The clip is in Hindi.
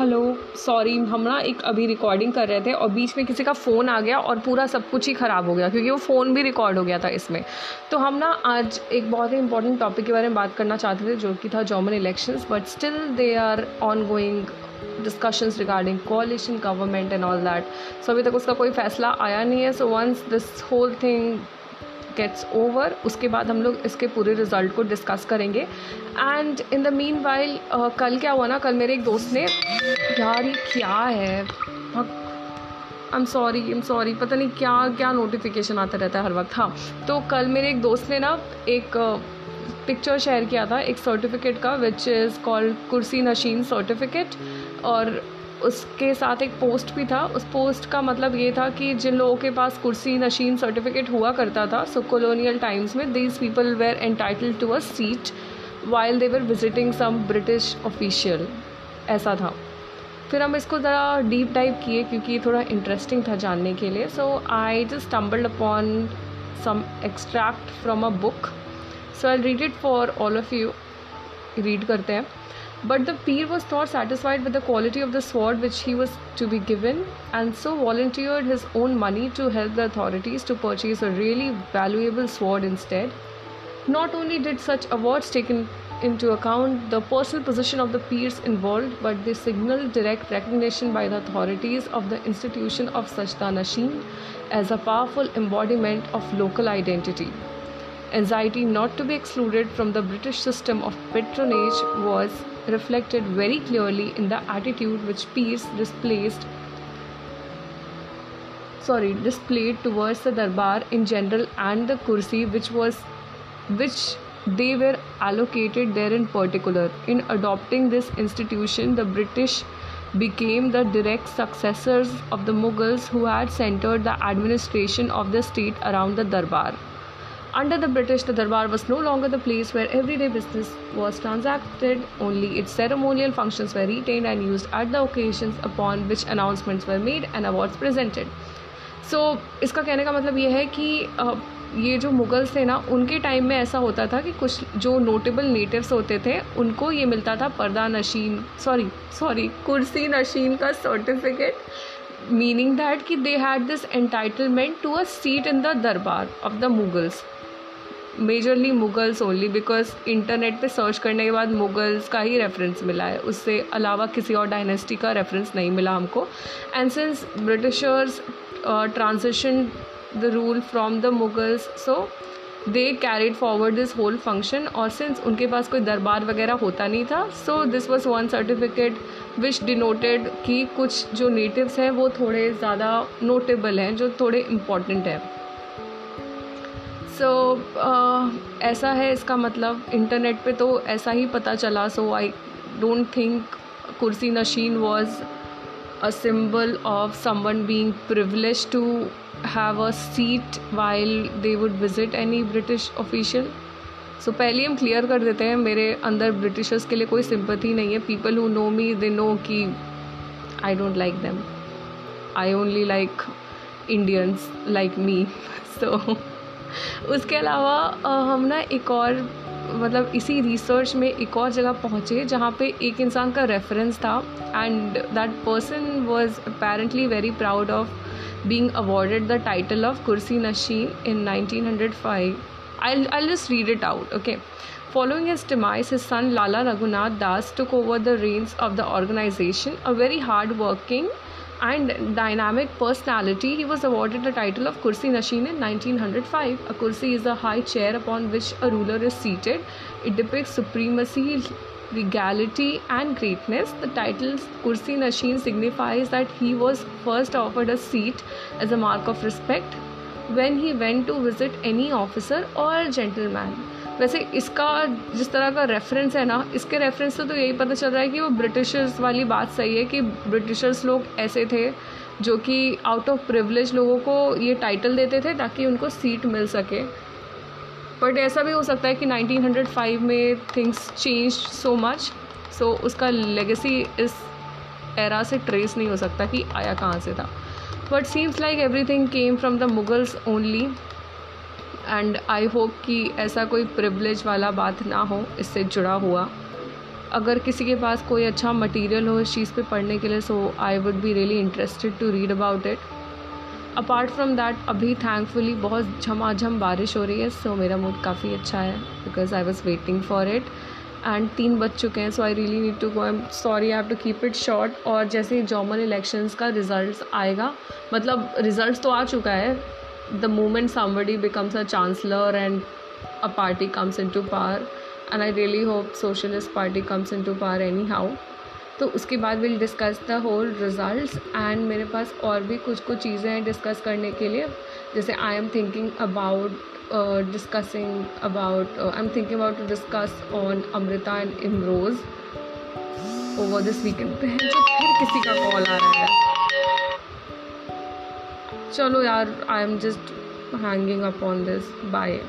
हेलो, सॉरी, हम ना एक अभी रिकॉर्डिंग कर रहे थे और बीच में किसी का फ़ोन आ गया और पूरा सब कुछ ही ख़राब हो गया क्योंकि वो फ़ोन भी रिकॉर्ड हो गया था इसमें। तो हम ना आज एक बहुत ही इंपॉर्टेंट टॉपिक के बारे में बात करना चाहते थे जो कि था German elections but still they are ongoing discussions regarding coalition government and all that so अभी तक उसका कोई फैसला आया नहीं है। So once this whole thing gets over उसके बाद हम लोग इसके पूरे रिज़ल्ट को डिस्कस करेंगे। And in the meanwhile कल क्या हुआ ना? कल मेरे एक दोस्त ने यार ये क्या है? I am sorry I am sorry पता नहीं क्या क्या नोटिफिकेशन आता रहता है हर वक्त। हाँ। तो कल मेरे एक दोस्त ने ना एक पिक्चर uh, शेयर किया था एक सर्टिफिकेट का विच इज़ कॉल्ड कुर्सी नशीन सर्टिफिकेट और उसके साथ एक पोस्ट भी था। उस पोस्ट का मतलब ये था कि जिन लोगों के पास कुर्सी नशीन सर्टिफिकेट हुआ करता था सो कॉलोनियल टाइम्स में these people were entitled to a seat while they were visiting some British official ऐसा था। फिर हम इसको ज़रा डीप डाइव किए क्योंकि थोड़ा इंटरेस्टिंग था जानने के लिए। So I just stumbled upon some extract from a book so I read it for all of you read करते हैं। But the pir was not satisfied with the quality of the sword which he was to be given and so volunteered his own money to help the authorities to purchase a really valuable sword instead Not only did such awards take into account the personal position of the peers involved, but they signaled direct recognition by the authorities of the institution of Sajda Nashin as a powerful embodiment of local identity. Anxiety not to be excluded from the British system of patronage was reflected very clearly in the attitude which peers displaced sorry displayed towards the darbar in general and the kursi which was which they were allocated there in particular in adopting this institution the british became the direct successors of the mughals who had centered the administration of the state around the darbar under the British, the Darbar was no longer the place where everyday business was transacted, only its ceremonial functions were retained and used at the occasions upon which announcements were made and awards presented. So, इसका कहने का मतलब ये है कि ये जो मुगल्स थे ना उनके टाइम में ऐसा होता था कि कुछ जो नोटेबल नेटिव्स होते थे उनको ये मिलता था पर्दा नशीन सॉरी सॉरी कुर्सी नशीन का सर्टिफिकेट मीनिंग दैट कि they had this entitlement to a seat in the durbar of the Mughals majorly Mughals only because internet पे सर्च करने के बाद मुगल्स का ही रेफरेंस मिला है। उससे अलावा किसी और डायनेस्टी का रेफरेंस नहीं मिला हमको। And since Britishers transition the rule from the Mughals so they carried forward this whole function और सिंस उनके पास कोई दरबार वगैरह होता नहीं था so this was one certificate which denoted कि कुछ जो नेटिव्स हैं वो थोड़े ज़्यादा नोटेबल हैं जो थोड़े इंपॉर्टेंट हैं। सो so, uh, ऐसा है इसका मतलब। इंटरनेट पे तो ऐसा ही पता चला सो आई don't think kursi nashin was a symbol of someone being privilege to have a seat while they would visit any British official so पहले हम क्लियर कर देते हैं, मेरे अंदर ब्रिटिशर्स के लिए कोई सिंपथी नहीं है। People who know me they know कि I don't like them I only like Indians like me so उसके अलावा हम ना एक और मतलब इसी रिसर्च में एक और जगह पहुँचे जहाँ पे एक इंसान का रेफरेंस था and that person was apparently very proud of being awarded the title of kursi nashin in nineteen hundred five I I just read it out okay following as demise his son Lala Raghunath Das took over the reins of the organisation a very hard working and dynamic personality, he was awarded the title of Kursi Nashin in 1905. A kursi is a high chair upon which a ruler is seated. It depicts supremacy, regality, and greatness. The title Kursi Nashin signifies that he was first offered a seat as a mark of respect when he went to visit any officer or gentleman. वैसे इसका जिस तरह का रेफरेंस है ना, इसके रेफरेंस से तो यही पता चल रहा है कि वो ब्रिटिशर्स वाली बात सही है कि ब्रिटिशर्स लोग ऐसे थे जो कि आउट ऑफ़ प्रिवलेज लोगों को ये टाइटल देते थे ताकि उनको सीट मिल सके। बट ऐसा भी हो सकता है कि 1905 में things change so much so उसका लेगेसी इस एरा से ट्रेस नहीं हो सकता कि आया कहाँ से था। But seems like everything came from the Mughals only and I hope कि ऐसा कोई प्रिवलेज वाला बात ना हो, इससे जुड़ा हुआ। अगर किसी के पास कोई अच्छा मटेरियल हो इस चीज़ पे पढ़ने के लिए so I would be really interested to read about it apart from that अभी थैंकफुली बहुत झमाझम बारिश हो रही है सो so मेरा मूड काफ़ी अच्छा है because I was waiting for it and तीन बज चुके हैं so I really need to go am sorry I have to keep it short और जैसे जॉमन इलेक्शंस का रिज़ल्ट आएगा मतलब रिज़ल्ट तो आ चुका है becomes a chancellor and a party comes into power and I really hope socialist party comes into power anyhow तो उसके बाद will discuss the whole result and मेरे पास और भी कुछ कुछ चीज़ें हैं डिस्कस करने के लिए। जैसे I am thinking about discussing about I am thinking about to discuss on Amrita and Imroz over this weekend फिर किसी का कॉल आ रहा है। चलो यार I am just hanging up on this bye